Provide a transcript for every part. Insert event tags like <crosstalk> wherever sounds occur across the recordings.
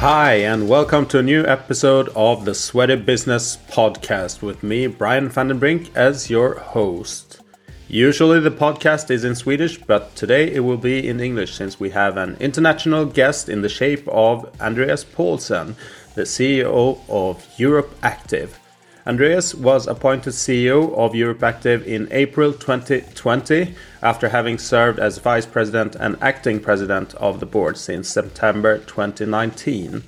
Hi, and welcome to a new episode of the Sweaty Business Podcast with me, Brian van den Brink, as your host. Usually the podcast is in Swedish, but today it will be in English since we have an international guest in the shape of Andreas Paulsen, the CEO of Europe Active. Andreas was appointed CEO of Europe Active in April 2020 after having served as vice president and acting president of the board since September 2019.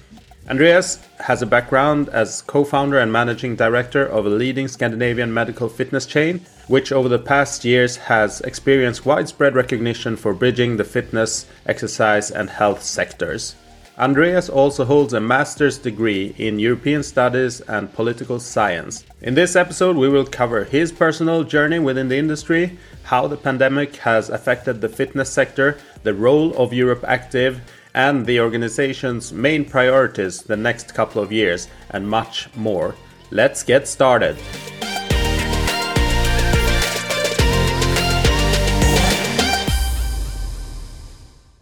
Andreas has a background as co founder and managing director of a leading Scandinavian medical fitness chain, which over the past years has experienced widespread recognition for bridging the fitness, exercise, and health sectors. Andreas also holds a master's degree in European Studies and Political Science. In this episode, we will cover his personal journey within the industry, how the pandemic has affected the fitness sector, the role of Europe Active, and the organization's main priorities the next couple of years, and much more. Let's get started.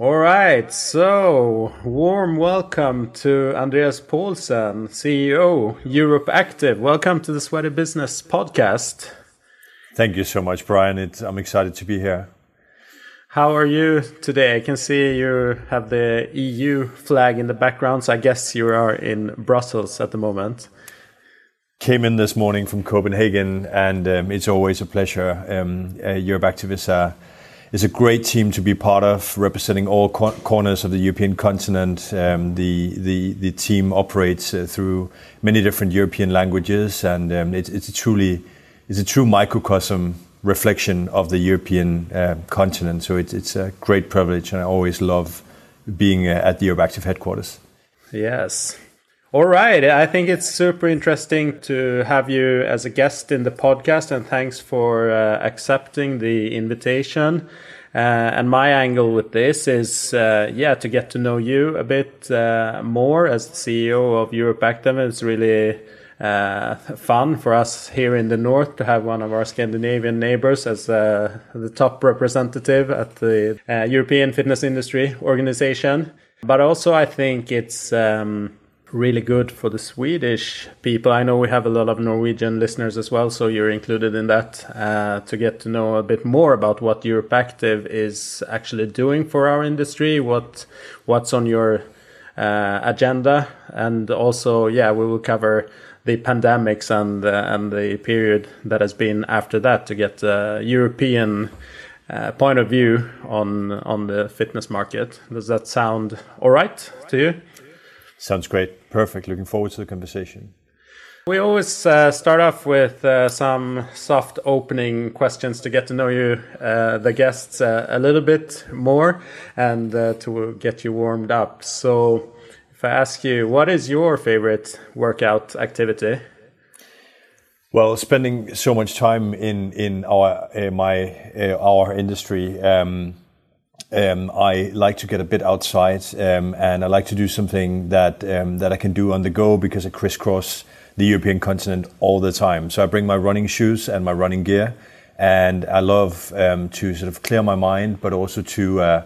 All right, so warm welcome to Andreas Paulsen, CEO, Europe Active. Welcome to the Sweaty Business Podcast. Thank you so much, Brian. It's, I'm excited to be here. How are you today? I can see you have the EU flag in the background, so I guess you are in Brussels at the moment. Came in this morning from Copenhagen, and um, it's always a pleasure. Um, uh, Europe Active is a is a great team to be part of, representing all co- corners of the European continent. Um, the, the the team operates uh, through many different European languages, and um, it's, it's a truly it's a true microcosm reflection of the European uh, continent. So it's it's a great privilege, and I always love being uh, at the Europe Active headquarters. Yes. All right. I think it's super interesting to have you as a guest in the podcast, and thanks for uh, accepting the invitation. Uh, and my angle with this is, uh, yeah, to get to know you a bit uh, more as the CEO of Europe Active. It's really uh, fun for us here in the north to have one of our Scandinavian neighbors as uh, the top representative at the European Fitness Industry Organization. But also, I think it's um, really good for the Swedish people. I know we have a lot of Norwegian listeners as well, so you're included in that uh, to get to know a bit more about what Europe Active is actually doing for our industry, what what's on your uh, agenda, and also, yeah, we will cover the pandemics and uh, and the period that has been after that to get a European. Uh, point of view on on the fitness market. Does that sound all right to you? Sounds great. Perfect. Looking forward to the conversation. We always uh, start off with uh, some soft opening questions to get to know you, uh, the guests, uh, a little bit more and uh, to get you warmed up. So, if I ask you, what is your favorite workout activity? Well, spending so much time in in our uh, my our industry. Um, um, I like to get a bit outside, um, and I like to do something that um, that I can do on the go because I crisscross the European continent all the time. So I bring my running shoes and my running gear, and I love um, to sort of clear my mind, but also to uh,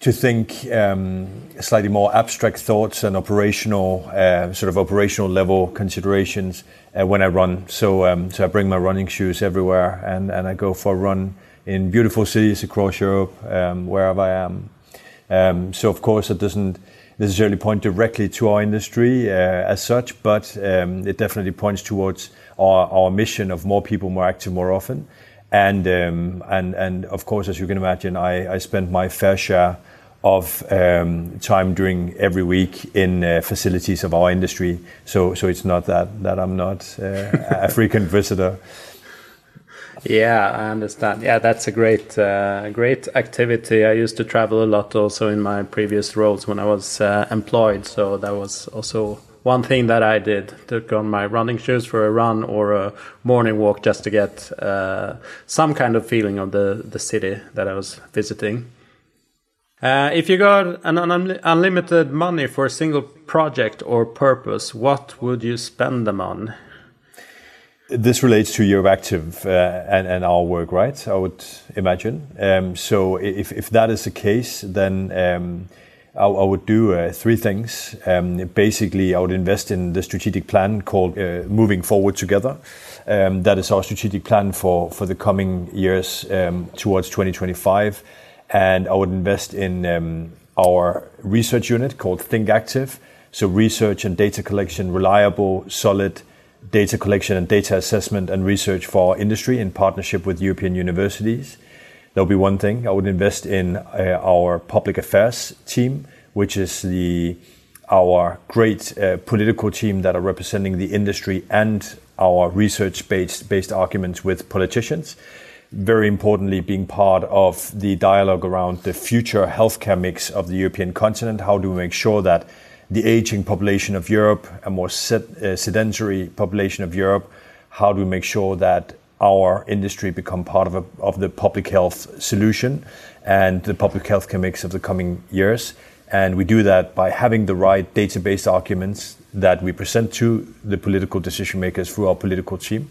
to think um, slightly more abstract thoughts and operational uh, sort of operational level considerations uh, when I run. So um, so I bring my running shoes everywhere, and and I go for a run in beautiful cities across Europe, um, wherever I am. Um, so, of course, it doesn't necessarily point directly to our industry uh, as such, but um, it definitely points towards our, our mission of more people, more active, more often. And um, and and of course, as you can imagine, I, I spend my fair share of um, time during every week in uh, facilities of our industry. So so it's not that that I'm not uh, a frequent <laughs> visitor. Yeah, I understand. Yeah, that's a great, uh, great activity. I used to travel a lot also in my previous roles when I was uh, employed. So that was also one thing that I did. Took on my running shoes for a run or a morning walk just to get uh, some kind of feeling of the the city that I was visiting. Uh, if you got an un unlimited money for a single project or purpose, what would you spend them on? This relates to Europe Active uh, and, our work, right? I would imagine. Um, so if, that is the case, then um, I, would do uh, three things. Um, basically, I would invest in the strategic plan called uh, Moving Forward Together. That is our strategic plan for, for the coming years towards 2025. And I would invest in our research unit called Think Active. So, research and data collection, reliable, solid data collection and data assessment and research for industry in partnership with European universities. That'll be one thing. I would invest in uh, our public affairs team, which is the our great uh, political team that are representing the industry and our research based based arguments with politicians. Very importantly, being part of the dialogue around the future healthcare mix of the European continent. How do we make sure that the aging population of Europe, a more uh, sedentary population of Europe, how do we make sure that our industry become part of, a, of the public health solution and the public health mix of the coming years. And we do that by having the right database arguments that we present to the political decision makers through our political team.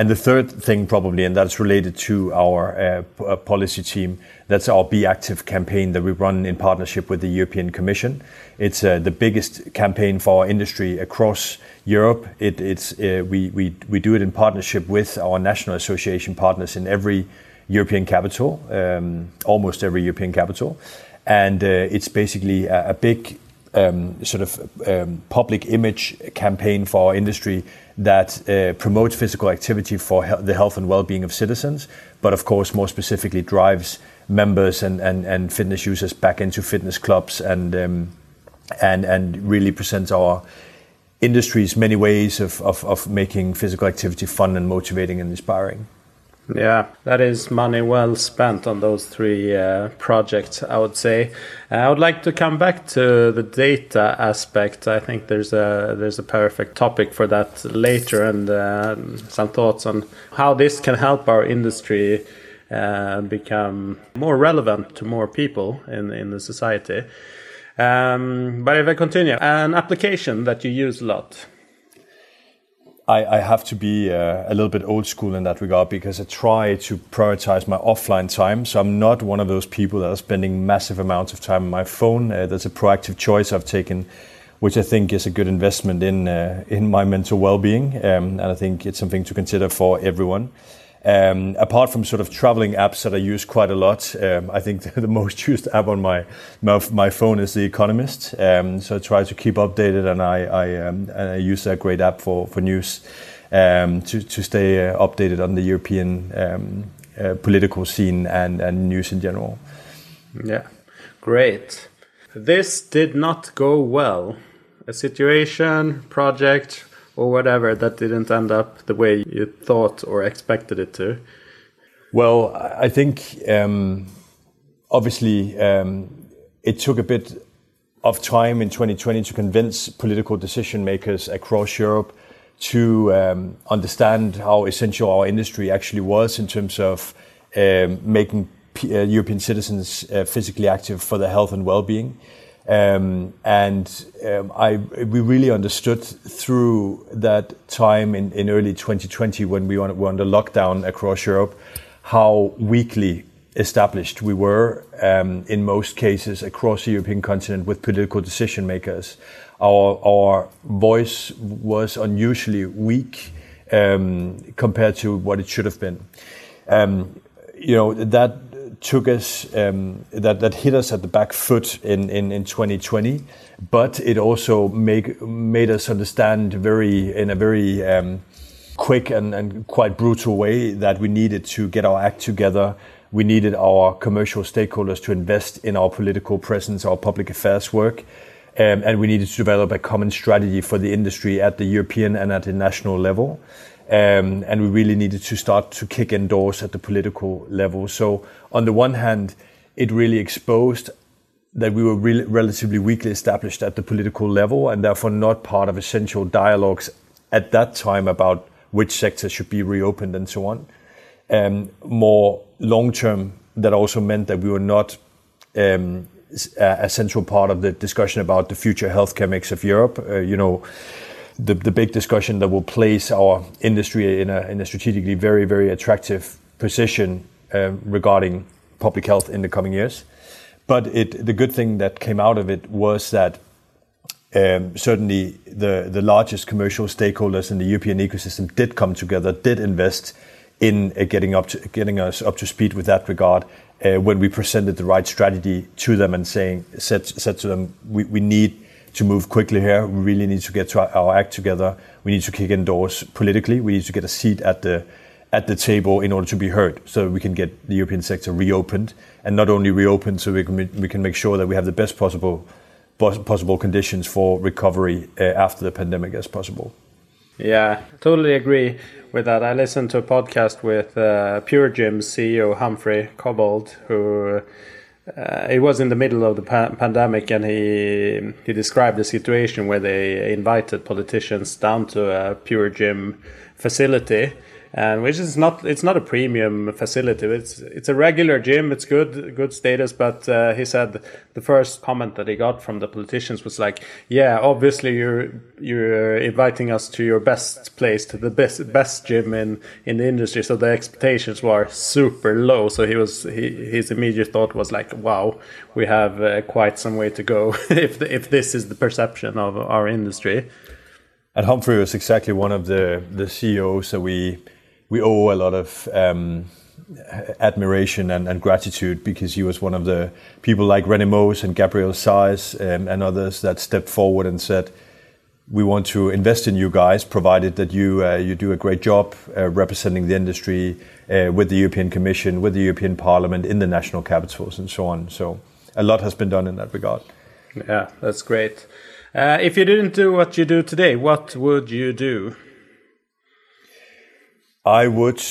And the third thing, probably, and that's related to our uh, uh, policy team, that's our Be Active campaign that we run in partnership with the European Commission. It's uh, the biggest campaign for our industry across Europe. We, do it in partnership with our national association partners in every European capital, um, almost every European capital. And it's basically a, a big um, sort of um, public image campaign for our industry that uh, promotes physical activity for he- the health and well-being of citizens, but of course more specifically drives members and, and, and fitness users back into fitness clubs and um, and and really presents our industry's many ways of, of, of making physical activity fun and motivating and inspiring. Yeah, that is money well spent on those three uh, projects, I would say. Uh, I would like to come back to the data aspect. I think there's a there's a perfect topic for that later, and uh, some thoughts on how this can help our industry uh, become more relevant to more people in in the society. Um, but if I continue, an application that you use a lot. I, I have to be uh, a little bit old school in that regard because I try to prioritize my offline time. So I'm not one of those people that are spending massive amounts of time on my phone. Uh, that's a proactive choice I've taken, which I think is a good investment in uh, in my mental well-being, um, and I think it's something to consider for everyone. Um, apart from sort of traveling apps that I use quite a lot, um, I think <laughs> the, most used app on my my, my phone is The Economist. Um, so I try to keep updated, and I I, um, I use that great app for for news um, to to stay uh, updated on the European um, uh, political scene and and news in general. Yeah, great. This did not go well. A situation, project, or whatever that didn't end up the way you thought or expected it to? Well, I think um, obviously um, it took a bit of time in 2020 to convince political decision makers across Europe to um, understand how essential our industry actually was in terms of um, making P- uh, European citizens uh, physically active for their health and well-being. Um, and um, I, we really understood through that time in, in early 2020 when we were under lockdown across Europe how weakly established we were um, in most cases across the European continent with political decision makers. Our, our voice was unusually weak um, compared to what it should have been. Um, you know, that took us um, that that hit us at the back foot in in, in 2020, but it also make made us understand very in a very um, quick and, and quite brutal way that we needed to get our act together. We needed our commercial stakeholders to invest in our political presence, our public affairs work. Um, and we needed to develop a common strategy for the industry at the European and at the national level. Um, and we really needed to start to kick in doors at the political level. So, on the one hand, it really exposed that we were really relatively weakly established at the political level and therefore not part of essential dialogues at that time about which sectors should be reopened and so on. Um, more long term, that also meant that we were not um, a central part of the discussion about the future healthcare mix of Europe. Uh, you know, the, the big discussion that will place our industry in a, in a strategically very, very attractive position uh, regarding public health in the coming years. but it, the good thing that came out of it was that um, certainly the, the largest commercial stakeholders in the European ecosystem did come together, did invest in uh, getting up to, getting us up to speed with that regard. Uh, when we presented the right strategy to them and saying said said to them, we, we need to move quickly here. We really need to get to our, act together. We need to kick indoors politically. We need to get a seat at the at the table in order to be heard, so we can get the European sector reopened, and not only reopened, so we can we can make sure that we have the best possible possible conditions for recovery uh, after the pandemic as possible. Yeah, totally agree with that. I listened to a podcast with uh, Pure Gym CEO Humphrey Cobbold, who uh, it was in the middle of the pa pandemic, and he he described the situation where they invited politicians down to a Pure Gym facility and which is not it's not a premium facility. It's it's a regular gym. It's good good status. But uh, he said the first comment that he got from the politicians was like yeah obviously you're you're inviting us to your best place to the best best gym in in the industry. So the expectations were super low. So he was he, his immediate thought was like wow we have uh, quite some way to go <laughs> if the, if this is the perception of our industry. And Humphrey was exactly one of the the CEOs that we we owe a lot of um, admiration and, and, gratitude because he was one of the people like René Moos and Gabriel Saez um, and others that stepped forward and said, "We want to invest in you guys, provided that you uh, you do a great job uh, representing the industry uh, with the European Commission, with the European Parliament, in the national capitals, and so on." So a lot has been done in that regard. Yeah, that's great. Uh, if you didn't do what you do today, what would you do? I would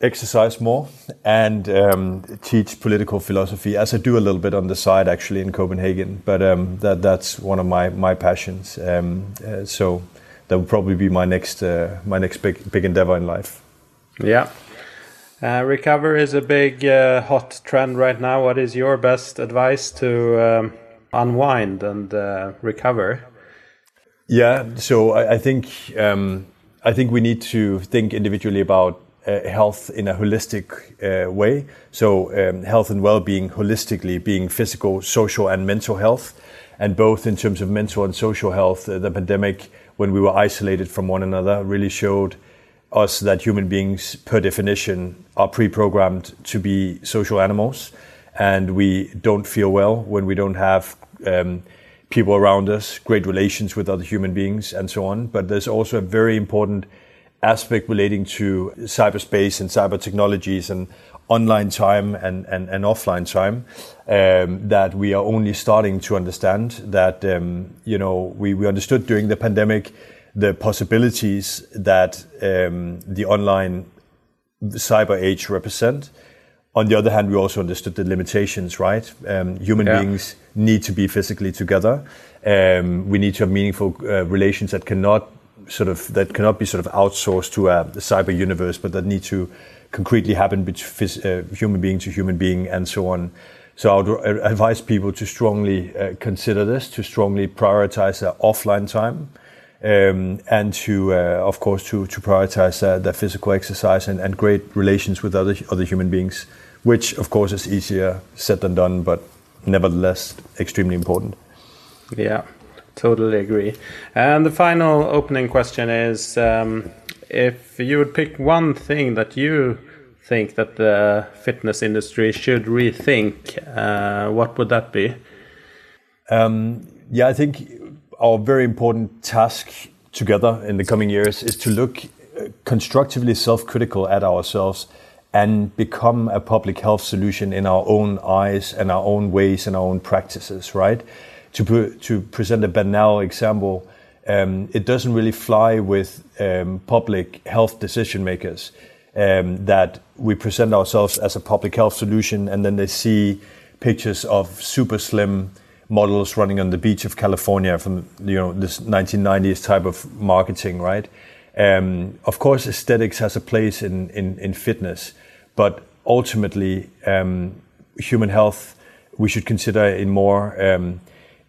exercise more and um, teach political philosophy, as I do a little bit on the side actually in Copenhagen. But um, that that's one of my my passions. Um, uh, so that would probably be my next uh, my next big big endeavor in life. Yeah. Uh, recover is a big uh, hot trend right now. What is your best advice to um, unwind and uh, recover? Yeah, so I, I think um, I think we need to think individually about uh, health in a holistic uh, way. So, um, health and well being holistically being physical, social, and mental health. And both in terms of mental and social health, uh, the pandemic, when we were isolated from one another, really showed us that human beings, per definition, are pre programmed to be social animals. And we don't feel well when we don't have um, people around us, great relations with other human beings, and so on. But there's also a very important aspect relating to cyberspace and cyber technologies and online time and, and, and offline time um, that we are only starting to understand that um, you know we, we understood during the pandemic the possibilities that um, the online cyber age represent on the other hand, we also understood the limitations, right? Um, human yeah. beings need to be physically together. Um, we need to have meaningful uh, relations that cannot sort of that cannot be sort of outsourced to a, a cyber universe, but that need to concretely happen between uh, human being to human being and so on. So I would advise people to strongly uh, consider this, to strongly prioritize their offline time, um, and to, uh, of course, to to prioritize uh, their physical exercise and, and great relations with other other human beings which of course is easier said than done, but nevertheless extremely important. Yeah, totally agree. And the final opening question is um, if you would pick one thing that you think that the fitness industry should rethink, uh, what would that be? Um, yeah, I think our very important task together in the coming years is to look uh, constructively self critical at ourselves and become a public health solution in our own eyes and our own ways and our own practices, right? To, to present a banal example, um, it doesn't really fly with um, public health decision makers um, that we present ourselves as a public health solution and then they see pictures of super slim models running on the beach of California from you know this 1990s type of marketing, right? Um, of course, aesthetics has a place in, in, in fitness, but ultimately, um, human health we should consider in more um,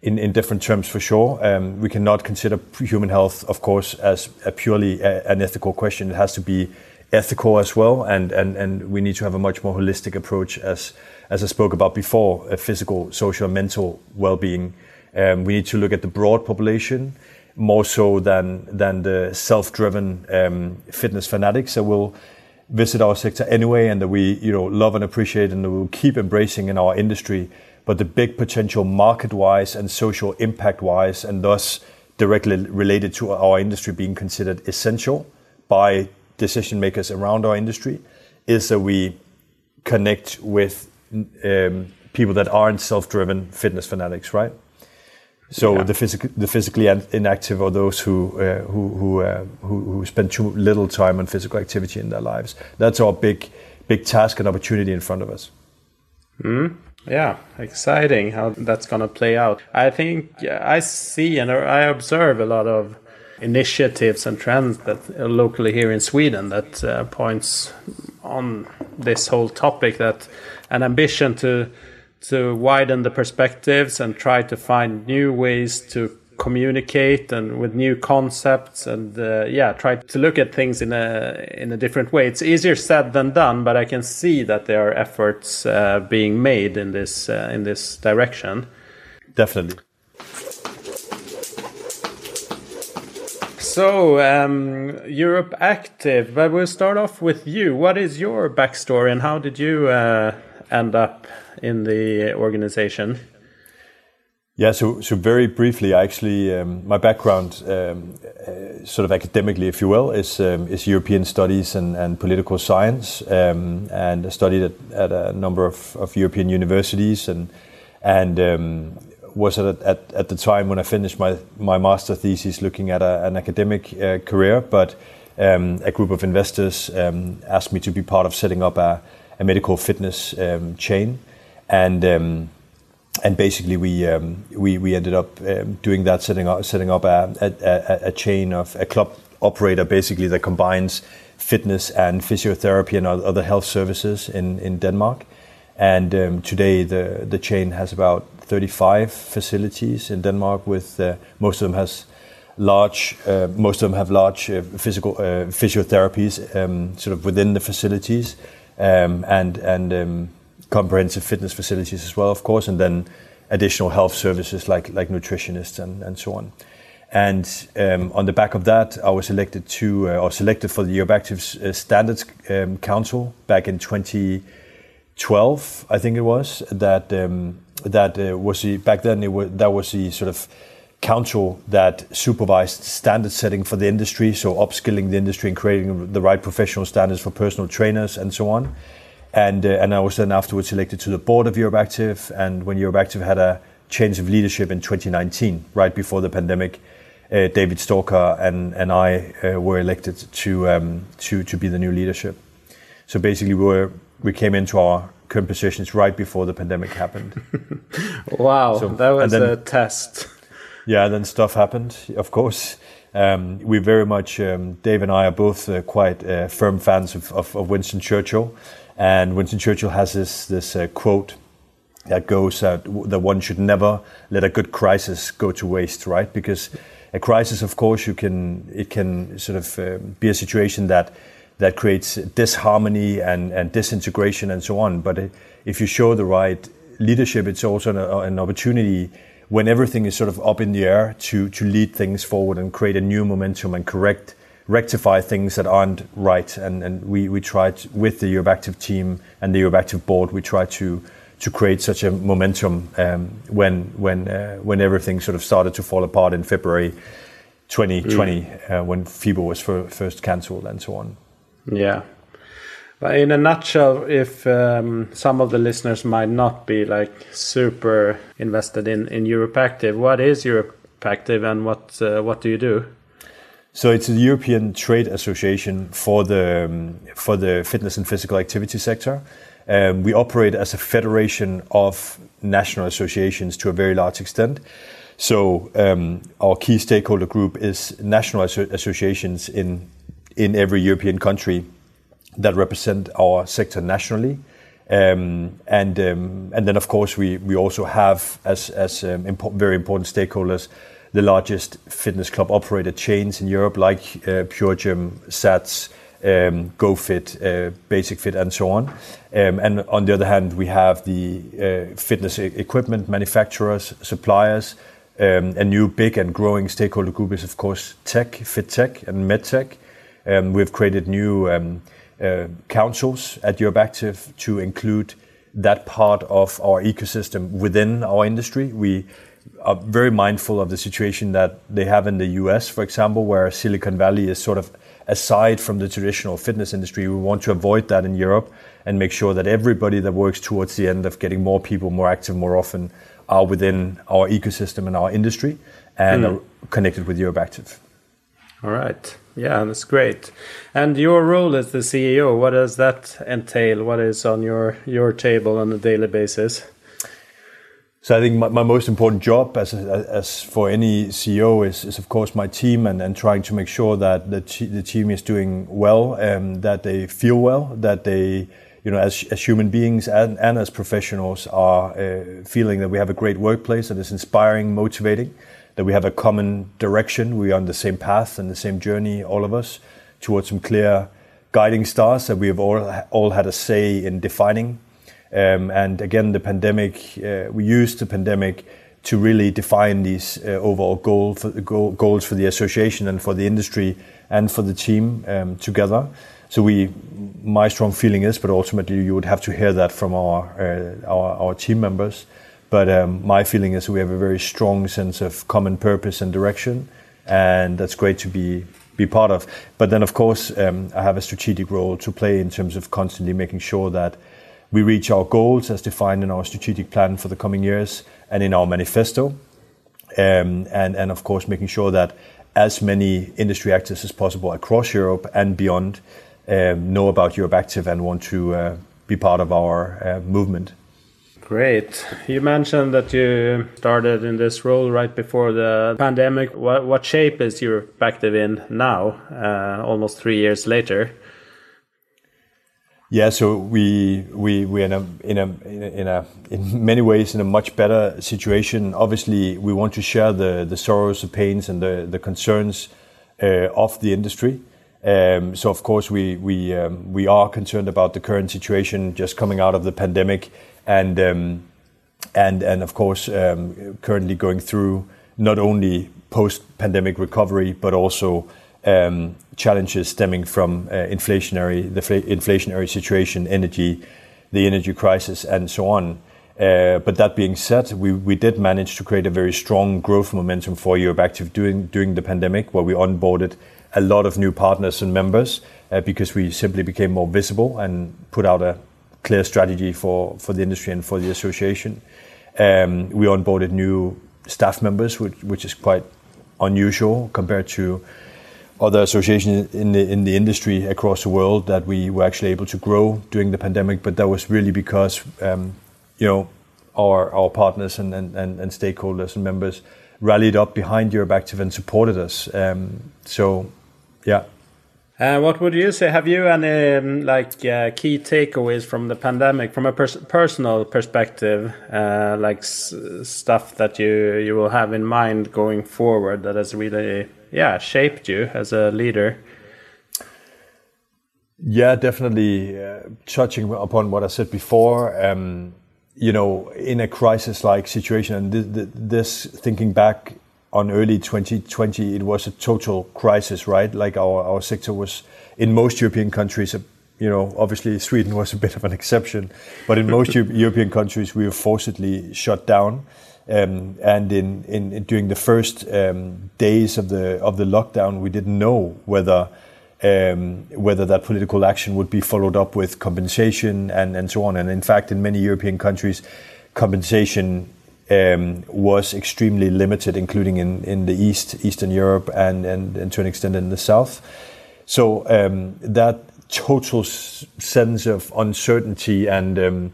in, in different terms for sure. Um, we cannot consider human health, of course, as a purely uh, an ethical question. It has to be ethical as well, and, and, and we need to have a much more holistic approach as as I spoke about before, a physical, social, mental well-being. Um, we need to look at the broad population more so than than the self-driven um, fitness fanatics that will visit our sector anyway, and that we you know love and appreciate, and that we'll keep embracing in our industry. But the big potential market-wise and social impact-wise, and thus directly related to our industry being considered essential by decision makers around our industry is that we connect with um, people that aren't self-driven fitness fanatics, right? So yeah. the, physic- the physically inactive or those who uh, who who, uh, who, who spend too little time on physical activity in their lives. That's our big big task and opportunity in front of us. Mm. Yeah, exciting how that's going to play out. I think I see and I observe a lot of initiatives and trends that uh, locally here in Sweden that uh, points on this whole topic that an ambition to to widen the perspectives and try to find new ways to communicate and with new concepts and uh, yeah try to look at things in a in a different way. It's easier said than done but i can see that there are efforts uh, being made in this uh, in this direction. Definitely. So um, europe active but we'll start off with you. What is your backstory and how did you uh, end up in the organization? Yeah, so so very briefly, I actually, um, my background, um, uh, sort of academically, if you will, is um, is European studies and, and political science, um, and I studied at, at a number of, of European universities, and and um, was at, at at the time when I finished my my master thesis looking at a, an academic uh, career, but um, a group of investors asked me to be part of setting up a, a medical fitness chain, and and basically we um, we we ended up um, doing that, setting up setting up a, a, a, chain of a club operator basically that combines fitness and physiotherapy and other health services in in Denmark. And um, today the the chain has about 35 facilities in Denmark. With uh, most of them has large, uh, most of them have large uh, physical uh, physiotherapies um, sort of within the facilities, um, and and um, comprehensive fitness facilities as well, of course, and then additional health services like like nutritionists and, and so on. And um, on the back of that, I was elected to uh, or selected for the Europe uh, Standards um, Council back in 2012, I think it was. That um, that uh, was the back then it was that was the sort of council that supervised standard setting for the industry, so upskilling the industry and creating the right professional standards for personal trainers and so on and uh, and I was then afterwards elected to the board of Europe Active. And when Europe Active had a change of leadership in 2019, right before the pandemic, uh, David Stalker and and I uh, were elected to um, to to be the new leadership. So basically, we were we came into our current positions right before the pandemic happened. <laughs> wow, so, that was then, a test. Yeah, then stuff happened, of course. Um, we very much, um, Dave and I are both uh, quite uh, firm fans of, of, of Winston Churchill. And Winston Churchill has this this uh, quote that goes uh, that one should never let a good crisis go to waste, right? Because a crisis, of course, you can it can sort of uh, be a situation that that creates disharmony and, and disintegration and so on. But if you show the right leadership, it's also an, an opportunity when everything is sort of up in the air to to lead things forward and create a new momentum and correct rectify things that aren't right. And, and we, we tried with the Europe Active team and the Europe Active board, we tried to to create such a momentum um, when when uh, when everything sort of started to fall apart in February 2020 mm. uh, when FIBO was for, first cancelled and so on. Yeah. But in a nutshell, if um, some of the listeners might not be like super invested in, in Europe Active, what is Europe Active and what uh, what do you do? So it's a European trade association for the um, for the fitness and physical activity sector. Um, we operate as a federation of national associations to a very large extent. So um, our key stakeholder group is national asso- associations in in every European country that represent our sector nationally. Um, and um, and then of course we we also have as as um, impo- very important stakeholders the largest fitness club operator chains in Europe, like uh, Pure Gym, SATS, um, GoFit, uh, Basic Fit, and so on. Um, and on the other hand, we have the uh, fitness equipment manufacturers, suppliers. Um, a new big and growing stakeholder group is, of course, tech, fit tech, and med tech. Um, we've created new councils at Europe Active to include that part of our ecosystem within our industry. We are very mindful of the situation that they have in the US, for example, where Silicon Valley is sort of aside from the traditional fitness industry. We want to avoid that in Europe and make sure that everybody that works towards the end of getting more people more active more often are within our ecosystem and our industry and mm. are connected with Europe Active. All right. Yeah, that's great. And your role as the CEO, what does that entail? What is on your your table on a daily basis? So I think my, my most important job, as as for any CEO, is, is of course my team and, and trying to make sure that the the team is doing well, and that they feel well, that they you know, as, as human beings and, and as professionals are uh, feeling that we have a great workplace that is inspiring, motivating, that we have a common direction. We are on the same path and the same journey, all of us, towards some clear guiding stars that we have all all had a say in defining. Um, and again, the pandemic, uh, we used the pandemic to really define these uh, overall goal for, goal, goals for the association and for the industry and for the team um, together. So we, my strong feeling is, but ultimately you would have to hear that from our uh, our, our team members but um, my feeling is we have a very strong sense of common purpose and direction, and that's great to be be part of. But then, of course, um, I have a strategic role to play in terms of constantly making sure that we reach our goals as defined in our strategic plan for the coming years and in our manifesto, um, and of course making sure that as many industry actors as possible across Europe and beyond um, know about Europe Active and want to uh, be part of our uh, movement. Great. You mentioned that you started in this role right before the pandemic. What, shape is Europe Active in now, uh, almost three years later? Yeah, so we we we in a in a in a in many ways in a much better situation. Obviously, we want to share the the sorrows, the pains, and the the concerns uh, of the industry. Um, so of course we we um, we are concerned about the current situation just coming out of the pandemic and um, and and of course um, currently going through not only post-pandemic recovery but also challenges stemming from uh, inflationary the inflationary situation, energy, the energy crisis, and so on. Uh, but that being said, we, did manage to create a very strong growth momentum for Europe Active during during the pandemic, where we onboarded a lot of new partners and members uh, because we simply became more visible and put out a clear strategy for, the industry and for the association. Um, we onboarded new staff members, which is quite unusual compared to other associations in the in the industry across the world that we were actually able to grow during the pandemic. But that was really because um, you know our our partners and, and, and, stakeholders and members rallied up behind Europe Active and supported us. Um, so yeah. Uh, what would you say? Have you any um, like uh, key takeaways from the pandemic, from a pers personal perspective, uh, like stuff that you you will have in mind going forward that has really yeah shaped you as a leader? Yeah, definitely. Uh, touching upon what I said before, um, you know, in a crisis-like situation, and th th this thinking back on early 2020, it was a total crisis, right? Like our, our sector was in most European countries, you know, obviously Sweden <laughs> was a bit of an exception, but in most European countries, we were forcibly shut down. Um, and in, in, during the first um, days of the of the lockdown, we didn't know whether um, whether that political action would be followed up with compensation and, and so on. And in fact, in many European countries, compensation um, was extremely limited, including in, in the East, Eastern Europe, and, and, and to an extent in the South. So um, that total sense of uncertainty and um,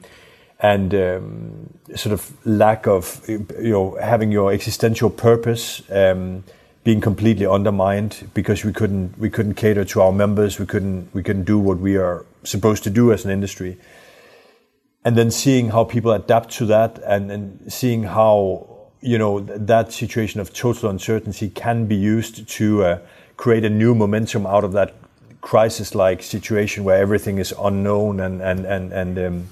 and um, sort of lack of you know having your existential purpose um, being completely undermined because we couldn't we couldn't cater to our members, we couldn't we couldn't do what we are supposed to do as an industry. And then seeing how people adapt to that and, and seeing how you know that situation of total uncertainty can be used to uh, create a new momentum out of that crisis-like situation where everything is unknown and and and and um,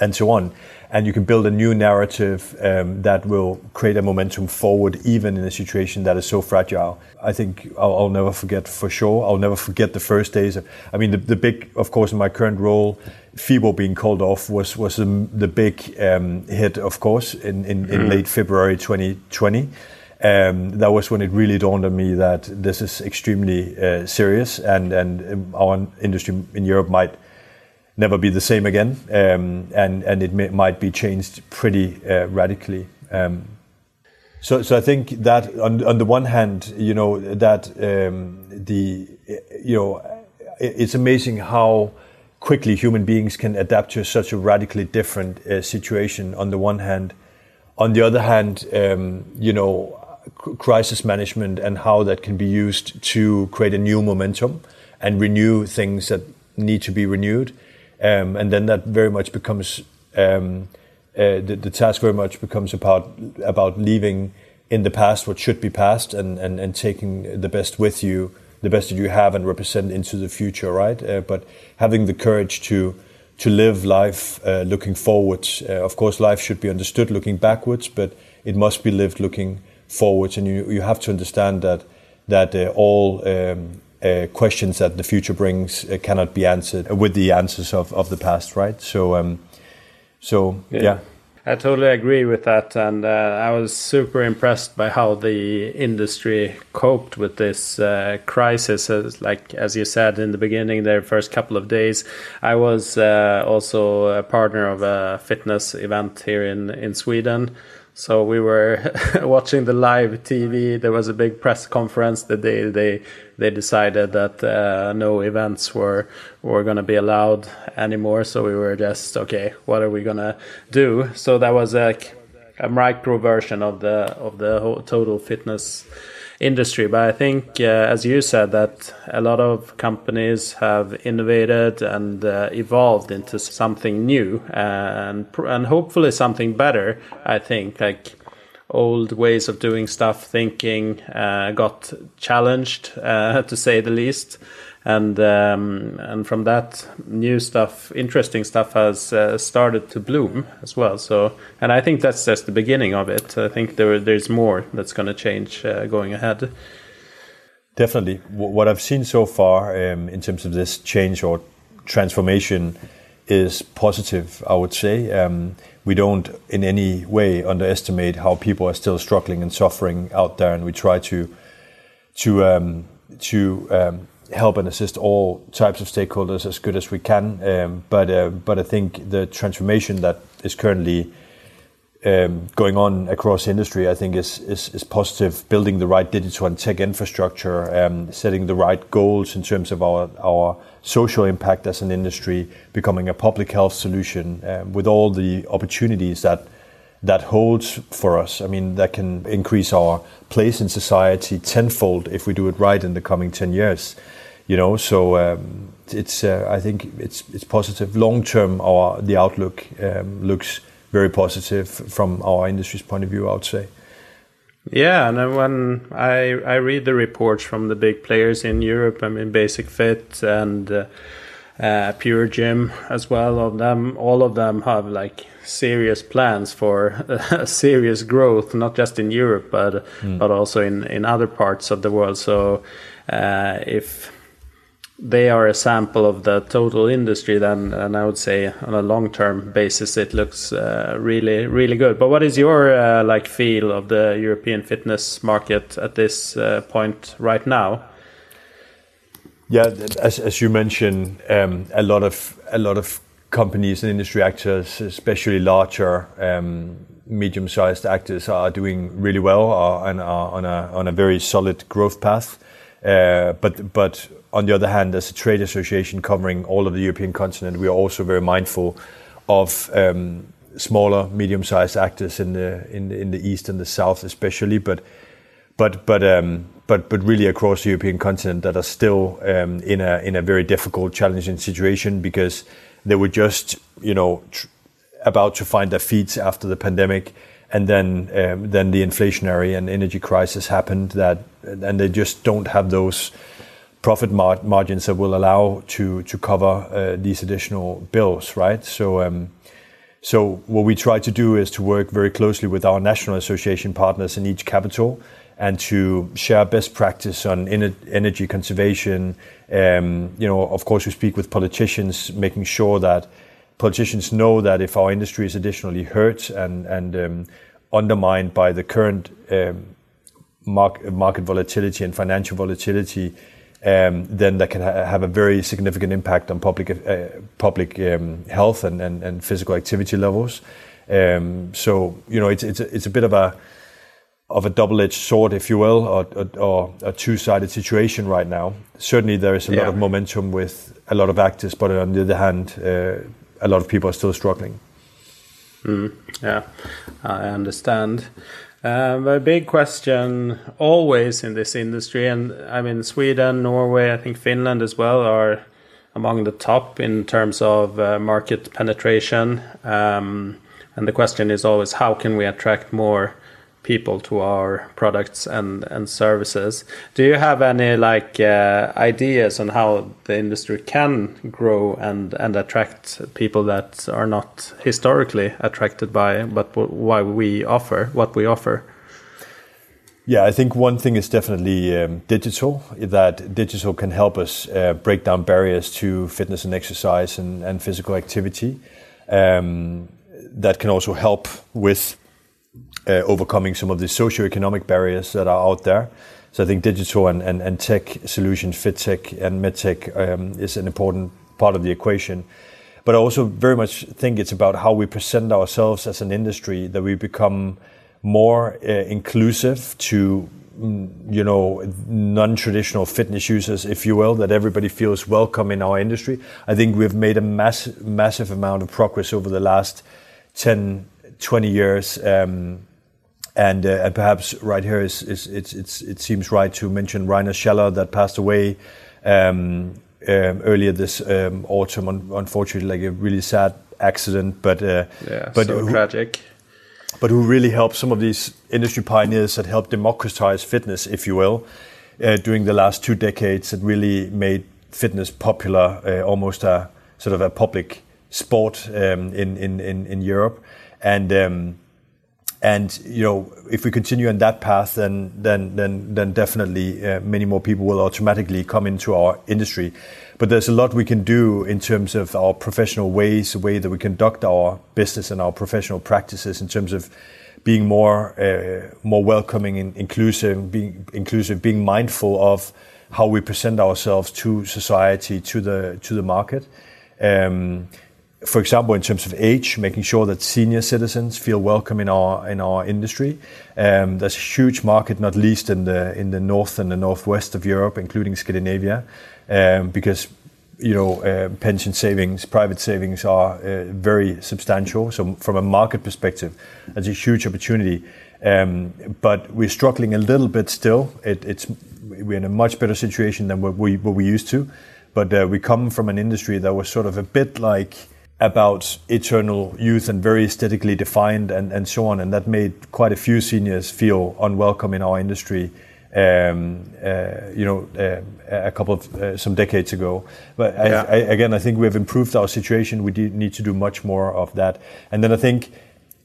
and so on. And you can build a new narrative um, that will create a momentum forward, even in a situation that is so fragile. I think I'll, I'll, never forget for sure. I'll never forget the first days. Of, I mean, the, the big, of course, in my current role, FIBO being called off was was the, the big um, hit, of course, in, in, in mm. late February 2020. Um, that was when it really dawned on me that this is extremely uh, serious, and and our industry in Europe might never be the same again, um, and and it may, might be changed pretty uh, radically. Um, so, so I think that on on the one hand, you know that um, the you know it's amazing how quickly human beings can adapt to such a radically different uh, situation. On the one hand, on the other hand, um, you know crisis management and how that can be used to create a new momentum and renew things that need to be renewed um, and then that very much becomes um, uh, the, the, task very much becomes about about leaving in the past what should be past and, and, and taking the best with you, the best that you have and represent into the future, right? Uh, but having the courage to to live life uh, looking forwards. Uh, of course, life should be understood looking backwards, but it must be lived looking forwards, and you you have to understand that that uh, all um, uh, questions that the future brings uh, cannot be answered with the answers of, of the past, right? So, um, so yeah. yeah. I totally agree with that, and uh, I was super impressed by how the industry coped with this uh, crisis. As, like as you said in the beginning, their first couple of days, I was uh, also a partner of a fitness event here in in Sweden, so we were <laughs> watching the live TV. There was a big press conference the day they they decided that uh, no events were were going to be allowed anymore. So we were just okay. What are we gonna do? So that was a, a micro version of the of the total fitness industry. But I think, uh, as you said, that a lot of companies have innovated and uh, evolved into something new and and hopefully something better. I think like old ways of doing stuff, thinking uh, got challenged uh, <laughs> to say the least and um, and from that new stuff interesting stuff has uh, started to bloom as well. So and i think that's just the beginning of it. I think there there's more that's going to change uh, going ahead. Definitely. What i've seen so far um, in terms of this change or transformation is positive i would say. Um, we don't in any way underestimate how people are still struggling and suffering out there and we try to to um, to um, help and assist all types of stakeholders as good as we can. Um, but uh, but I think the transformation that is currently um, going on across industry, I think, is, is, is positive. Building the right digital and tech infrastructure, um, setting the right goals in terms of our our social impact as an industry, becoming a public health solution um, with all the opportunities that that holds for us. I mean, that can increase our place in society tenfold if we do it right in the coming ten years you know. So um, it's uh, I think it's it's positive long term. Our the outlook um, looks very positive from our industry's point of view. I would say. Yeah, and when I I read the reports from the big players in Europe, I mean Basic-Fit and uh, uh, Pure Gym as well. Of them, all of them have like serious plans for uh, <laughs> serious growth, not just in Europe, but mm. but also in in other parts of the world. So uh, if they are a sample of the total industry, then and I would say on a long term basis it looks uh, really really good. But what is your uh, like feel of the European fitness market at this uh, point right now? Yeah, as as you mentioned, um, a lot of a lot of companies and industry actors, especially larger. Um, medium-sized actors are doing really well and are on a on a very solid growth path. Uh, but but on the other hand, as a trade association covering all of the European continent, we are also very mindful of um, smaller, medium-sized actors in the in the, in the east and the south, especially, but but but um, but but really across the European continent that are still um, in a in a very difficult, challenging situation because they were just you know tr- about to find their feet after the pandemic, and then um, then the inflationary and energy crisis happened that and they just don't have those profit margins that will allow to cover uh, these additional bills, right? So. Um, what we try to do is to work very closely with our national association partners in each capital and to share best practice on energy conservation. Um, you know, of course, we speak with politicians, making sure that politicians know that if our industry is additionally hurt and um, undermined by the current market volatility and financial volatility, um, then that can ha- have a very significant impact on public uh, public um, health and, and, and, physical activity levels. Um, so you know it's it's a, it's a bit of a of a double-edged sword, if you will, or, or, or a two-sided situation right now. Certainly, there is a yeah. lot of momentum with a lot of actors, but on the other hand, uh, a lot of people are still struggling. Mm, yeah, I understand. Um, a big question always in this industry, and I mean Sweden, Norway, I think Finland as well are among the top in terms of uh, market penetration. Um, and the question is always how can we attract more people to our products and and services. Do you have any like uh, ideas on how the industry can grow and and attract people that are not historically attracted by but why we offer what we offer? Yeah, I think one thing is definitely um, digital. That digital can help us uh, break down barriers to fitness and exercise and, and physical activity. Um, that can also help with uh, overcoming some of the socio-economic barriers that are out there. So I think digital and, and, and tech solutions, fit tech and medtech um, is an important part of the equation. But I also very much think it's about how we present ourselves as an industry, that we become more uh, inclusive to mm, you know non-traditional fitness users if you will that everybody feels welcome in our industry i think we've made a mass, massive amount of progress over the last 10 20 years um, and, uh, and perhaps right here is, is it's, it's, it seems right to mention Rainer Schaller that passed away um, um, earlier this um, autumn. unfortunately, like a really sad accident, but uh, yeah, but so who, tragic. But who really helped some of these industry pioneers that helped democratize fitness, if you will, uh, during the last two decades. That really made fitness popular, uh, almost a sort of a public sport um, in, in in in Europe, and um, and you know, if we continue on that path, then then then then definitely uh, many more people will automatically come into our industry. But there's a lot we can do in terms of our professional ways, the way that we conduct our business and our professional practices, in terms of being more uh, more welcoming and inclusive, being inclusive, being mindful of how we present ourselves to society, to the to the market. Um, for example, in terms of age, making sure that senior citizens feel welcome in our in our industry. Um, there's a huge market, not least in the in the north and the northwest of Europe, including Scandinavia, um, because you know uh, pension savings, private savings are uh, very substantial. So from a market perspective, that's a huge opportunity. Um, but we're struggling a little bit still. It, it's we're in a much better situation than what we what we used to. But uh, we come from an industry that was sort of a bit like about eternal youth and very aesthetically defined and, and so on. And that made quite a few seniors feel unwelcome in our industry. Um, uh, you know, uh, a couple of uh, some decades ago. But yeah. I, I, again, I think we have improved our situation. We need to do much more of that. And then I think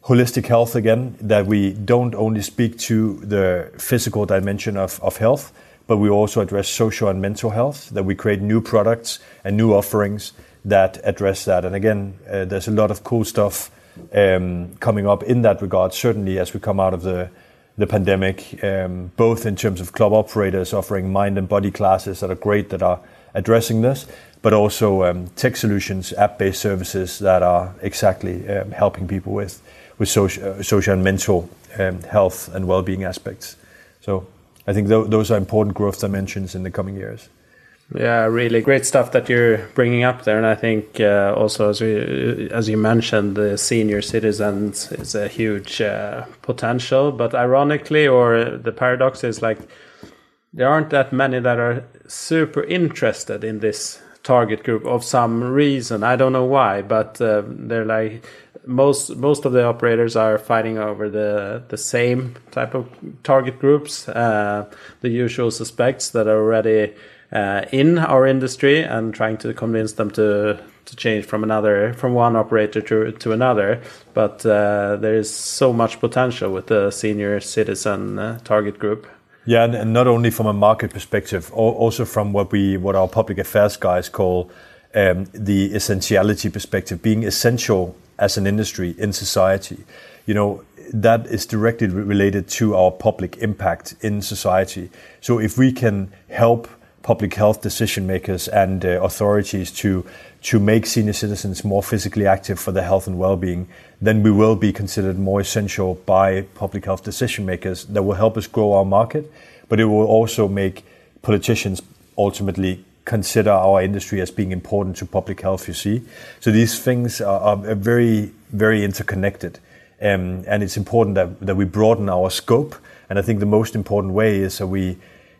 holistic health again, that we don't only speak to the physical dimension of, of health, but we also address social and mental health, that we create new products and new offerings that address that. And again, uh, there's a lot of cool stuff um, coming up in that regard, certainly as we come out of the the pandemic, um, both in terms of club operators offering mind and body classes that are great that are addressing this, but also um, tech solutions, app-based services that are exactly um, helping people with with social, uh, social and mental um, health and well-being aspects. So I think th- those are important growth dimensions in the coming years. Yeah, really great stuff that you're bringing up there, and I think uh, also as we, as you mentioned, the senior citizens is a huge uh, potential. But ironically, or the paradox is like there aren't that many that are super interested in this target group of some reason. I don't know why, but uh, they're like most most of the operators are fighting over the the same type of target groups, uh, the usual suspects that are already uh, in our industry and trying to convince them to to change from another from one operator to to another. But uh, there is so much potential with the senior citizen uh, target group. Yeah, and, not only from a market perspective, also from what we what our public affairs guys call um, the essentiality perspective, being essential as an industry in society. You know, that is directly related to our public impact in society. So if we can help public health decision makers and uh, authorities to to make senior citizens more physically active for their health and well-being, then we will be considered more essential by public health decision makers. That will help us grow our market, but it will also make politicians ultimately consider our industry as being important to public health. You see, so these things are, are very very interconnected, um, and it's important that that we broaden our scope. And I think the most important way is that we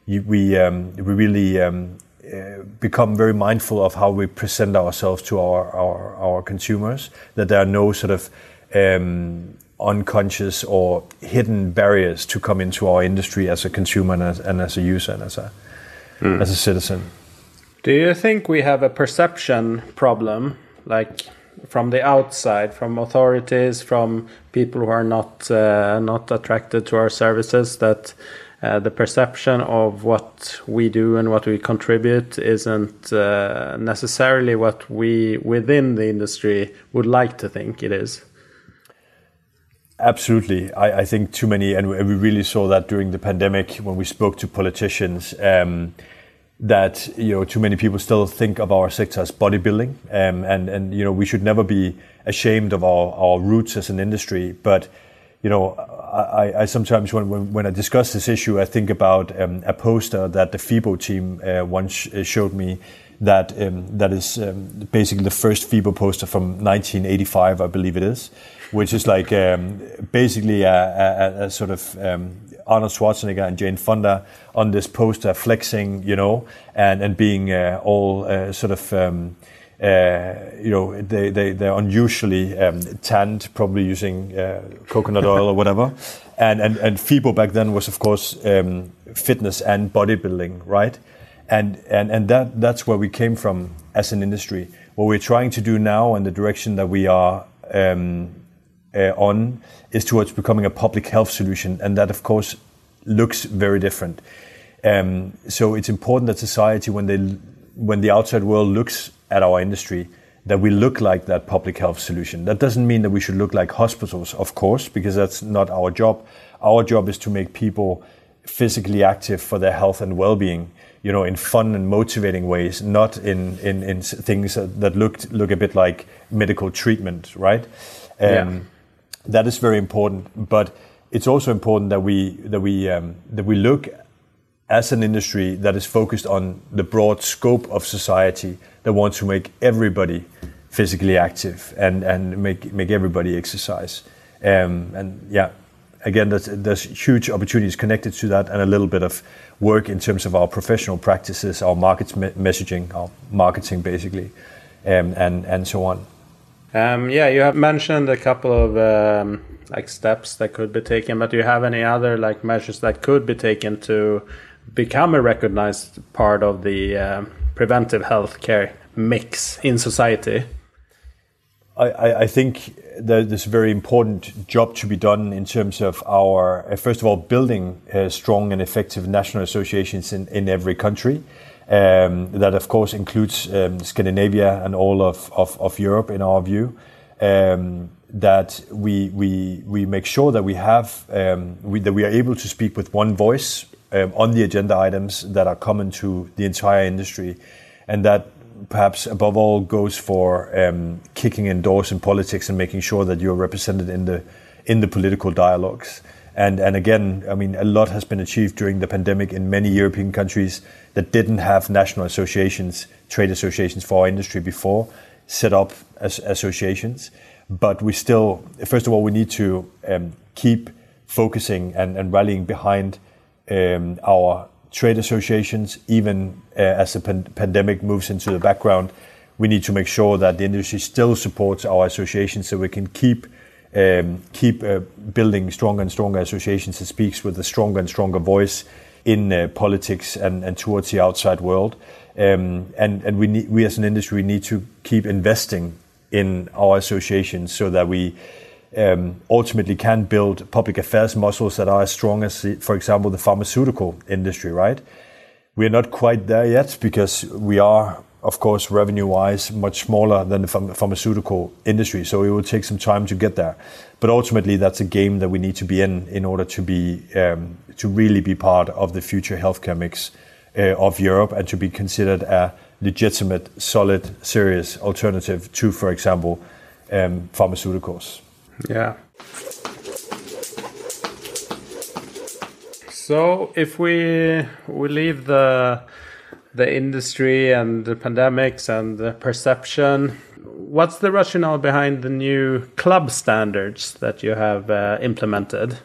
we um, we really um, uh, become very mindful of how we present ourselves to our our, our consumers. That there are no sort of um, unconscious or hidden barriers to come into our industry as a consumer and as, and as a user and as a mm. as a citizen. Do you think we have a perception problem, like from the outside, from authorities, from people who are not uh, not attracted to our services, that uh, the perception of what we do and what we contribute isn't uh, necessarily what we within the industry would like to think it is. Absolutely. I, I think too many, and we really saw that during the pandemic when we spoke to politicians. Um, that you know too many people still think of our sector as bodybuilding um, and and you know we should never be ashamed of our, our roots as an industry but you know I, I sometimes when, when, I discuss this issue, I think about um, a poster that the FIBO team uh, once uh, showed me that um, that is um, basically the first FIBO poster from 1985, I believe it is, which is like um, basically a, a, a, sort of um, Arnold Schwarzenegger and Jane Fonda on this poster flexing, you know, and and being uh, all uh, sort of um, you know, they, they, they're unusually um, tanned, probably using uh, coconut oil or whatever. And, and, and FIBO back then was, of course, um, fitness and bodybuilding, right? And, and, and that, that's where we came from as an industry. What we're trying to do now and the direction that we are um, uh, on is towards becoming a public health solution. And that, of course, looks very different. Um, so it's important that society, when they when the outside world looks at our industry that we look like that public health solution. That doesn't mean that we should look like hospitals, of course, because that's not our job. Our job is to make people physically active for their health and well-being, you know, in fun and motivating ways, not in in, in things that look look a bit like medical treatment, right? Um, yeah. That is very important, but it's also important that we that we um, that we look as an industry that is focused on the broad scope of society that want to make everybody physically active and, and make, make everybody exercise. Um, and yeah, again, there's, there's huge opportunities connected to that and a little bit of work in terms of our professional practices, our market me- messaging, our marketing basically, um, and, and so on. Um, yeah, you have mentioned a couple of um, like steps that could be taken, but do you have any other like measures that could be taken to become a recognized part of the uh, preventive healthcare mix in society? I, I think there's a very important job to be done in terms of our, uh, first of all, building strong and effective national associations in, in every country. Um, that, of course, includes um, Scandinavia and all of, of, of, Europe, in our view. Um, that we, we, we make sure that we have um, we, that we are able to speak with one voice um, on the agenda items that are common to the entire industry, and that perhaps above all goes for um, kicking in doors in politics and making sure that you're represented in the in the political dialogues. And and again, I mean, a lot has been achieved during the pandemic in many European countries that didn't have national associations, trade associations for our industry before, set up as associations. But we still, first of all, we need to um, keep focusing and, and rallying behind um, our trade associations, even uh, as the pan- pandemic moves into the background, we need to make sure that the industry still supports our associations so we can keep um, keep uh, building stronger and stronger associations that speaks with a stronger and stronger voice in uh, politics and, and towards the outside world. Um, and and we need, we as an industry need to keep investing in our associations so that we um, ultimately can build public affairs muscles that are as strong as, for example, the pharmaceutical industry. Right? We are not quite there yet because we are, of course, revenue-wise, much smaller than the ph- pharmaceutical industry. So it will take some time to get there. But ultimately, that's a game that we need to be in in order to be um, to really be part of the future healthcare mix uh, of Europe and to be considered a legitimate, solid, serious alternative to, for example, um, pharmaceuticals. Yeah. So if we we leave the the industry and the pandemics and the perception, what's the rationale behind the new club standards that you have uh, implemented?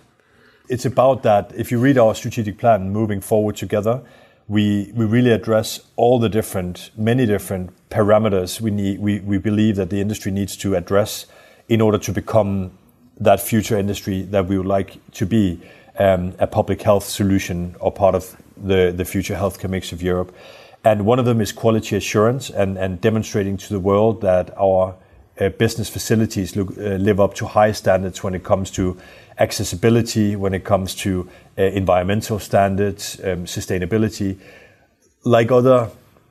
It's about that. If you read our strategic plan, moving forward together, we we really address all the different many different parameters we need we, we believe that the industry needs to address in order to become that future industry that we would like to be um, a public health solution or part of the, the future healthcare mix of Europe. And one of them is quality assurance and, and demonstrating to the world that our uh, business facilities look, uh, live up to high standards when it comes to accessibility, when it comes to uh, environmental standards, um, sustainability, like other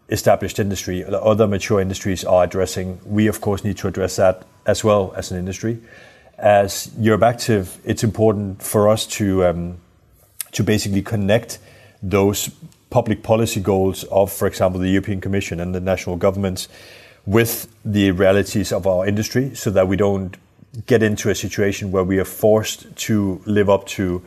established industry, other mature industries are addressing. We, of course, need to address that as well as an industry. As Europe Active, it's important for us to um, to basically connect those public policy goals of, for example, the European Commission and the national governments with the realities of our industry, so that we don't get into a situation where we are forced to live up to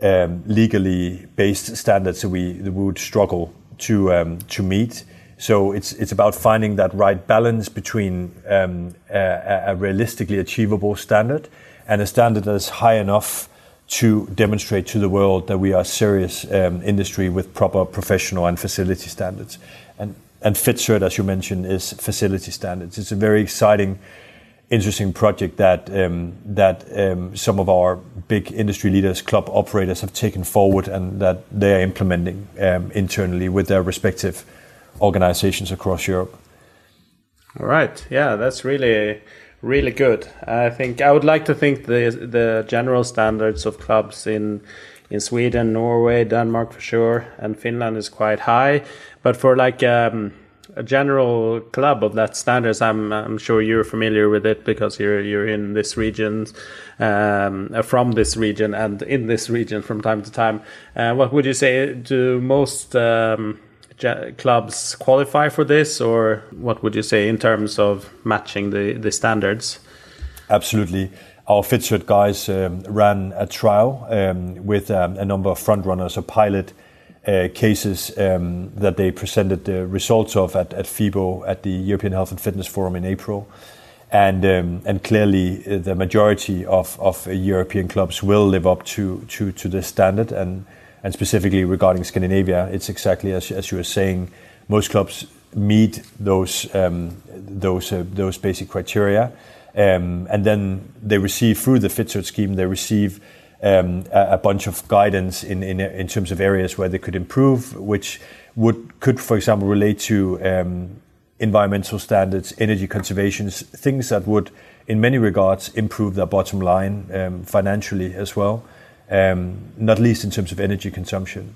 um, legally based standards that we, that we would struggle to um, to meet. So it's it's about finding that right balance between um, a, realistically achievable standard and a standard that is high enough to demonstrate to the world that we are a serious um, industry with proper professional and facility standards. And and FitCert, as you mentioned, is facility standards. It's a very exciting interesting project that um, that some of our big industry leaders, club operators, have taken forward and that they are implementing internally with their respective organizations across Europe. All right, yeah, that's really really good. I think I would like to think the the general standards of clubs in in Sweden, Norway, Denmark for sure, and Finland is quite high. But for like um, a general club of that standards. I'm I'm sure you're familiar with it because you're you're in this region, um, uh, from this region and in this region from time to time. Uh, what would you say? Do most um, clubs qualify for this, or what would you say in terms of matching the the standards? Absolutely. Our FitCert guys um, ran a trial um, with um, a number of front runners, a pilot uh, cases um, that they presented the results of at, at FIBO at the European Health and Fitness Forum in April. And, um, and clearly, the majority of, of European clubs will live up to, to, to this standard. And, and specifically regarding Scandinavia, it's exactly as, as you were saying, most clubs meet those, um, those, uh, those basic criteria. Um, and then they receive, through the FitCert scheme, they receive um, a, a, bunch of guidance in, in, in terms of areas where they could improve, which would could, for example, relate to um, environmental standards, energy conservation, things that would, in many regards, improve their bottom line um, financially as well, um, not least in terms of energy consumption.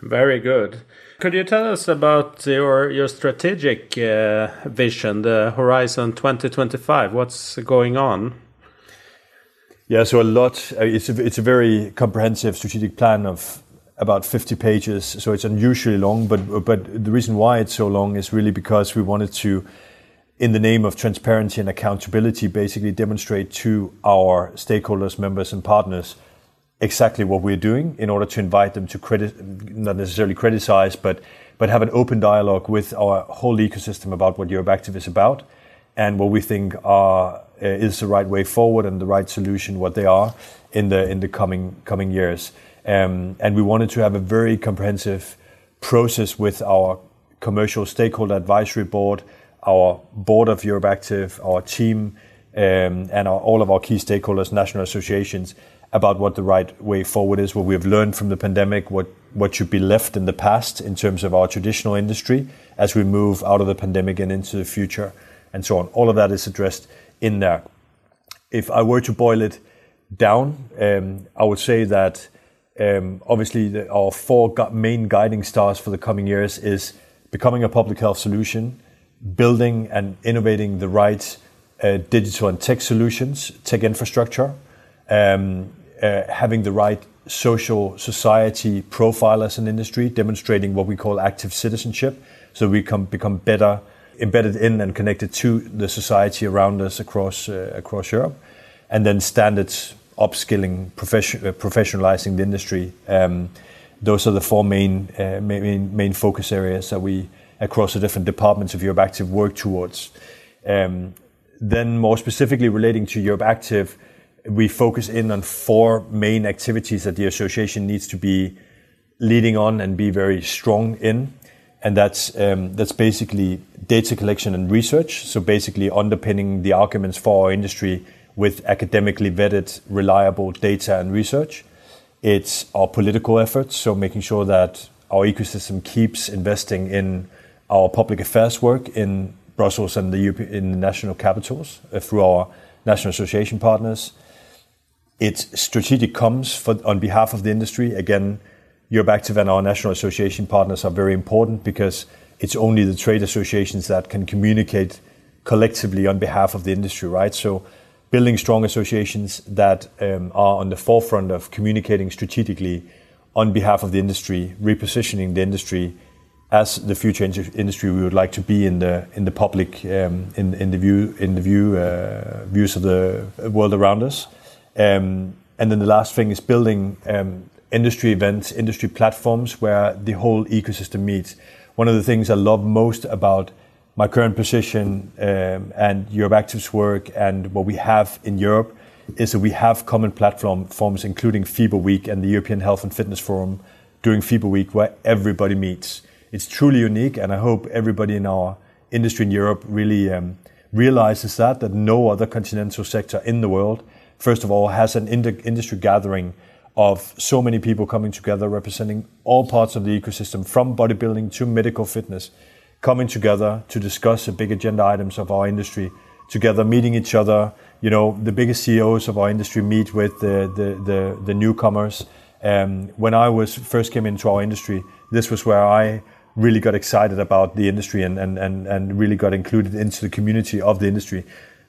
Very good. Could you tell us about your your strategic uh, vision, the Horizon 2025? What's going on? Yeah, so a lot. Uh, it's a, it's a very comprehensive strategic plan of about 50 pages, so it's unusually long. But but the reason why it's so long is really because we wanted to, in the name of transparency and accountability, basically demonstrate to our stakeholders, members, and partners exactly what we're doing in order to invite them to credit, not necessarily criticize, but but have an open dialogue with our whole ecosystem about what Europe Active is about and what we think are uh, is the right way forward and the right solution, what they are in the in the coming coming years. Um, and we wanted to have a very comprehensive process with our commercial stakeholder advisory board, our board of Europe Active, our team, um, and our, all of our key stakeholders, national associations, about what the right way forward is, what we have learned from the pandemic, what, what should be left in the past in terms of our traditional industry as we move out of the pandemic and into the future, and so on. All of that is addressed in there. If I were to boil it down, um, I would say that um, obviously the, our four gu- main guiding stars for the coming years is becoming a public health solution, building and innovating the right uh, digital and tech solutions, tech infrastructure, um, having the right social society profile as an industry, demonstrating what we call active citizenship, so we can become better embedded in and connected to the society around us across uh, across Europe, and then standards upskilling, profession, uh, professionalizing the industry. Um, those are the four main, uh, main main focus areas that we across the different departments of Europe Active work towards. Um, then, more specifically relating to Europe Active, we focus in on four main activities that the association needs to be leading on and be very strong in, and that's um, that's basically data collection and research. So basically underpinning the arguments for our industry with academically vetted, reliable data and research. It's our political efforts, so making sure that our ecosystem keeps investing in our public affairs work in Brussels and the Europe, in the national capitals uh, through our national association partners. It's strategic comms for, on behalf of the industry. Again, Europe Active and our national association partners are very important because it's only the trade associations that can communicate collectively on behalf of the industry, right? So building strong associations that um, are on the forefront of communicating strategically on behalf of the industry, repositioning the industry as the future industry we would like to be in the in the public um, in in the view in the view uh, views of the world around us. Um, and then the last thing is building um, industry events, industry platforms where the whole ecosystem meets. One of the things I love most about my current position um, and Europe Active's work and what we have in Europe is that we have common platform forms, including FIBO Week and the European Health and Fitness Forum during FIBO Week, where everybody meets. It's truly unique, and I hope everybody in our industry in Europe really um, realizes that that no other continental sector in the world, first of all, has an ind- industry gathering of so many people coming together, representing all parts of the ecosystem, from bodybuilding to medical fitness coming together to discuss the big agenda items of our industry together, meeting each other. You know, the biggest CEOs of our industry meet with the, the, the, the newcomers. Um, when I was first came into our industry, this was where I really got excited about the industry and, and, and, and really got included into the community of the industry.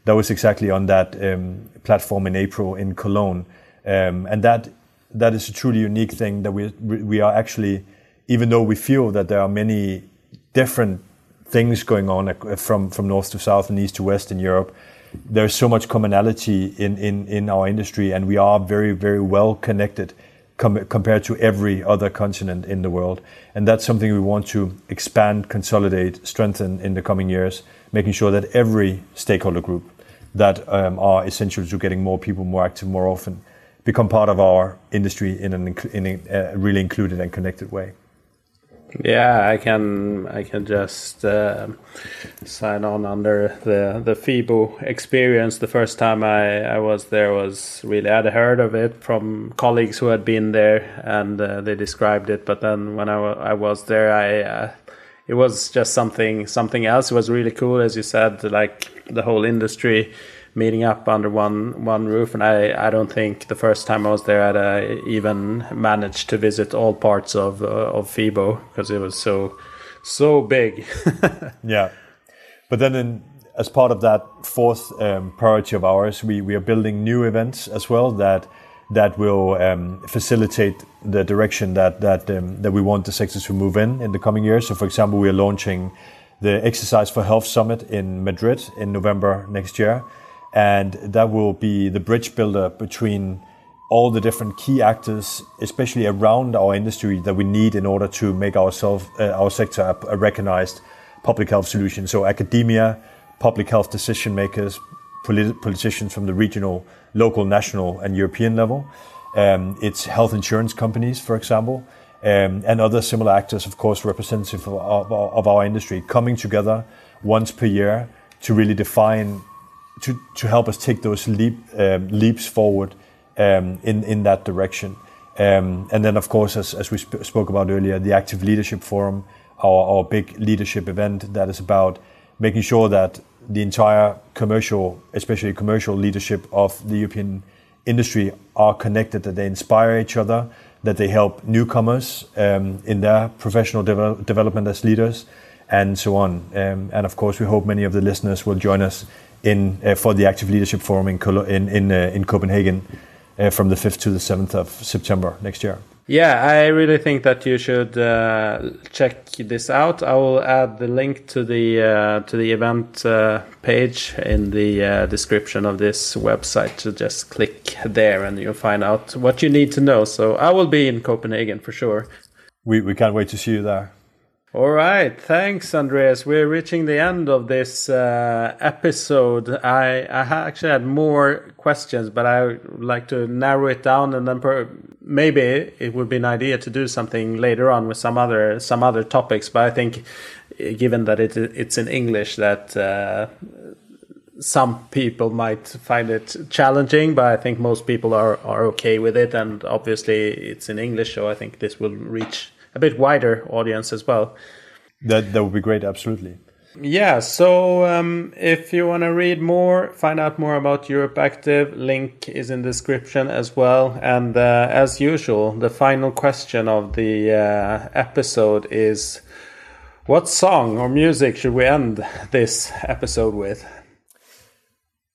That was exactly on that um, platform in April in Cologne. Um, and that that is a truly unique thing that we we are actually, even though we feel that there are many different things going on from, from north to south and east to west in Europe. There's so much commonality in, in, in our industry, and we are very, very well connected com- compared to every other continent in the world. And that's something we want to expand, consolidate, strengthen in the coming years, making sure that every stakeholder group that um, are essential to getting more people more active more often become part of our industry in, an, in a really included and connected way. Yeah, I can I can just uh, sign on under the the FIBO experience. The first time I, I was there was really I'd heard of it from colleagues who had been there and uh, they described it. But then when I, was there, I uh, it was just something something else. It was really cool, as you said, like the whole industry meeting up under one one roof. And I, I don't think the first time I was there I'd uh, even managed to visit all parts of uh, of FIBO because it was so so big. <laughs> yeah, but then in, as part of that fourth um, priority of ours, we we are building new events as well that that will um, facilitate the direction that that um, that we want the sector to move in in the coming years. So, for example, we are launching the Exercise for Health Summit in Madrid in November next year, and that will be the bridge builder between all the different key actors, especially around our industry, that we need in order to make ourselves, uh, our sector, a, recognized public health solution. So, academia, public health decision makers, polit- politicians from the regional, local, national, and European level. Um, it's health insurance companies, for example, um, and other similar actors, of course, representative of, of, of our industry, coming together once per year to really define to, to help us take those leap, um, leaps forward um, in, in that direction. Um, and then, of course, as, as we sp- spoke about earlier, the Active Leadership Forum, our, our big leadership event that is about making sure that the entire commercial, especially commercial leadership of the European industry are connected, that they inspire each other, that they help newcomers um, in their professional de- development as leaders, and so on. Um, and of course, we hope many of the listeners will join us in uh, for the Active Leadership Forum in in in, uh, in Copenhagen uh, from the 5th to the 7th of September next year. Yeah, I really think that you should uh, check this out. I will add the link to the uh, to the event uh, page in the uh, description of this website. So just click there, and you'll find out what you need to know. So I will be in Copenhagen for sure. We we can't wait to see you there. All right, thanks, Andreas. We're reaching the end of this uh, episode. I, I actually had more questions, but I would like to narrow it down, and then per, maybe it would be an idea to do something later on with some other some other topics. But I think, given that it it's in English, that uh, some people might find it challenging, but I think most people are are okay with it, and obviously it's in English, so I think this will reach a bit wider audience as well. That that would be great, absolutely. Yeah, so um, if you want to read more, find out more about Europe Active, link is in the description as well. And uh, as usual, the final question of the uh, episode is what song or music should we end this episode with?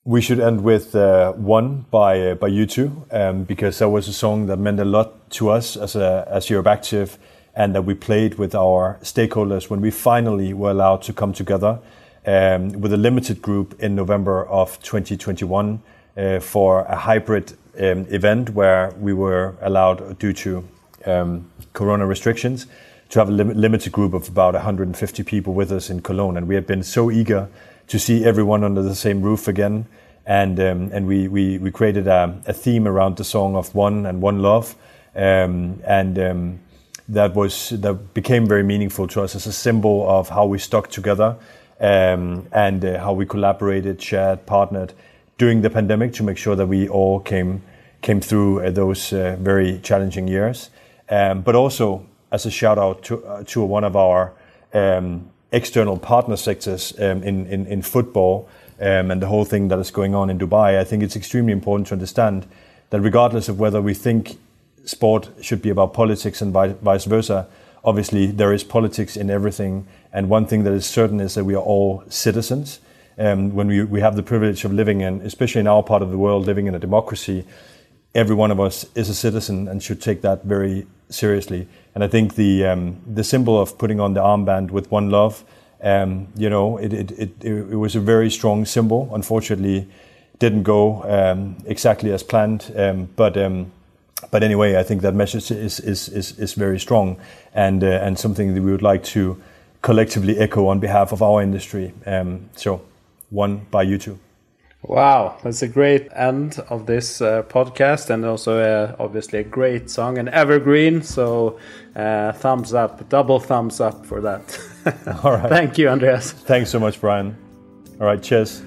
We should end with uh, "One" by uh, by U2 um, because that was a song that meant a lot to us as a as Europe Active and that we played with our stakeholders when we finally were allowed to come together um, with a limited group in November of 2021 uh, for a hybrid um, event where we were allowed, due to um, corona restrictions, to have a lim- limited group of about 150 people with us in Cologne. And we had been so eager to see everyone under the same roof again. And, um, and we, we, we created a, a, theme around the song of One and One Love. Um, and um, that was that became very meaningful to us as a symbol of how we stuck together um, and uh, how we collaborated, shared, partnered during the pandemic to make sure that we all came came through uh, those uh, very challenging years. Um, but also as a shout out to uh, to one of our um, external partner sectors um, in, in, in football um, and the whole thing that is going on in Dubai. I think it's extremely important to understand that regardless of whether we think sport should be about politics and vice versa. Obviously, there is politics in everything. And one thing that is certain is that we are all citizens. Um, when we, we have the privilege of living in, especially in our part of the world, living in a democracy, every one of us is a citizen and should take that very seriously. And I think the um, the symbol of putting on the armband with one love, um, you know, it, it, it, it, was a very strong symbol. Unfortunately, didn't go um, exactly as planned, um, but um, but anyway, I think that message is is is, is very strong and uh, and something that we would like to collectively echo on behalf of our industry. Um, so, one by U2. Wow, that's a great end of this uh, podcast, and also uh, obviously a great song, an evergreen. So, uh, thumbs up, double thumbs up for that. <laughs> All right. Thank you, Andreas. Thanks so much, Brian. All right, cheers.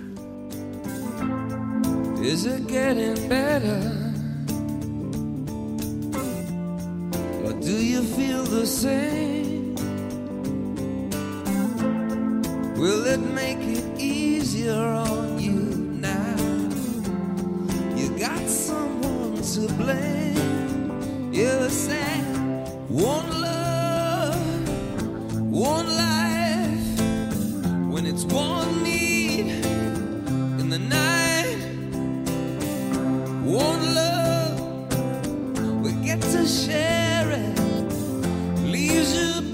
Is it getting better? Do you feel the same? Will it make it easier on you now? You got someone to blame. You're. One love, one life. When it's one need in the night, one love we get to share treasure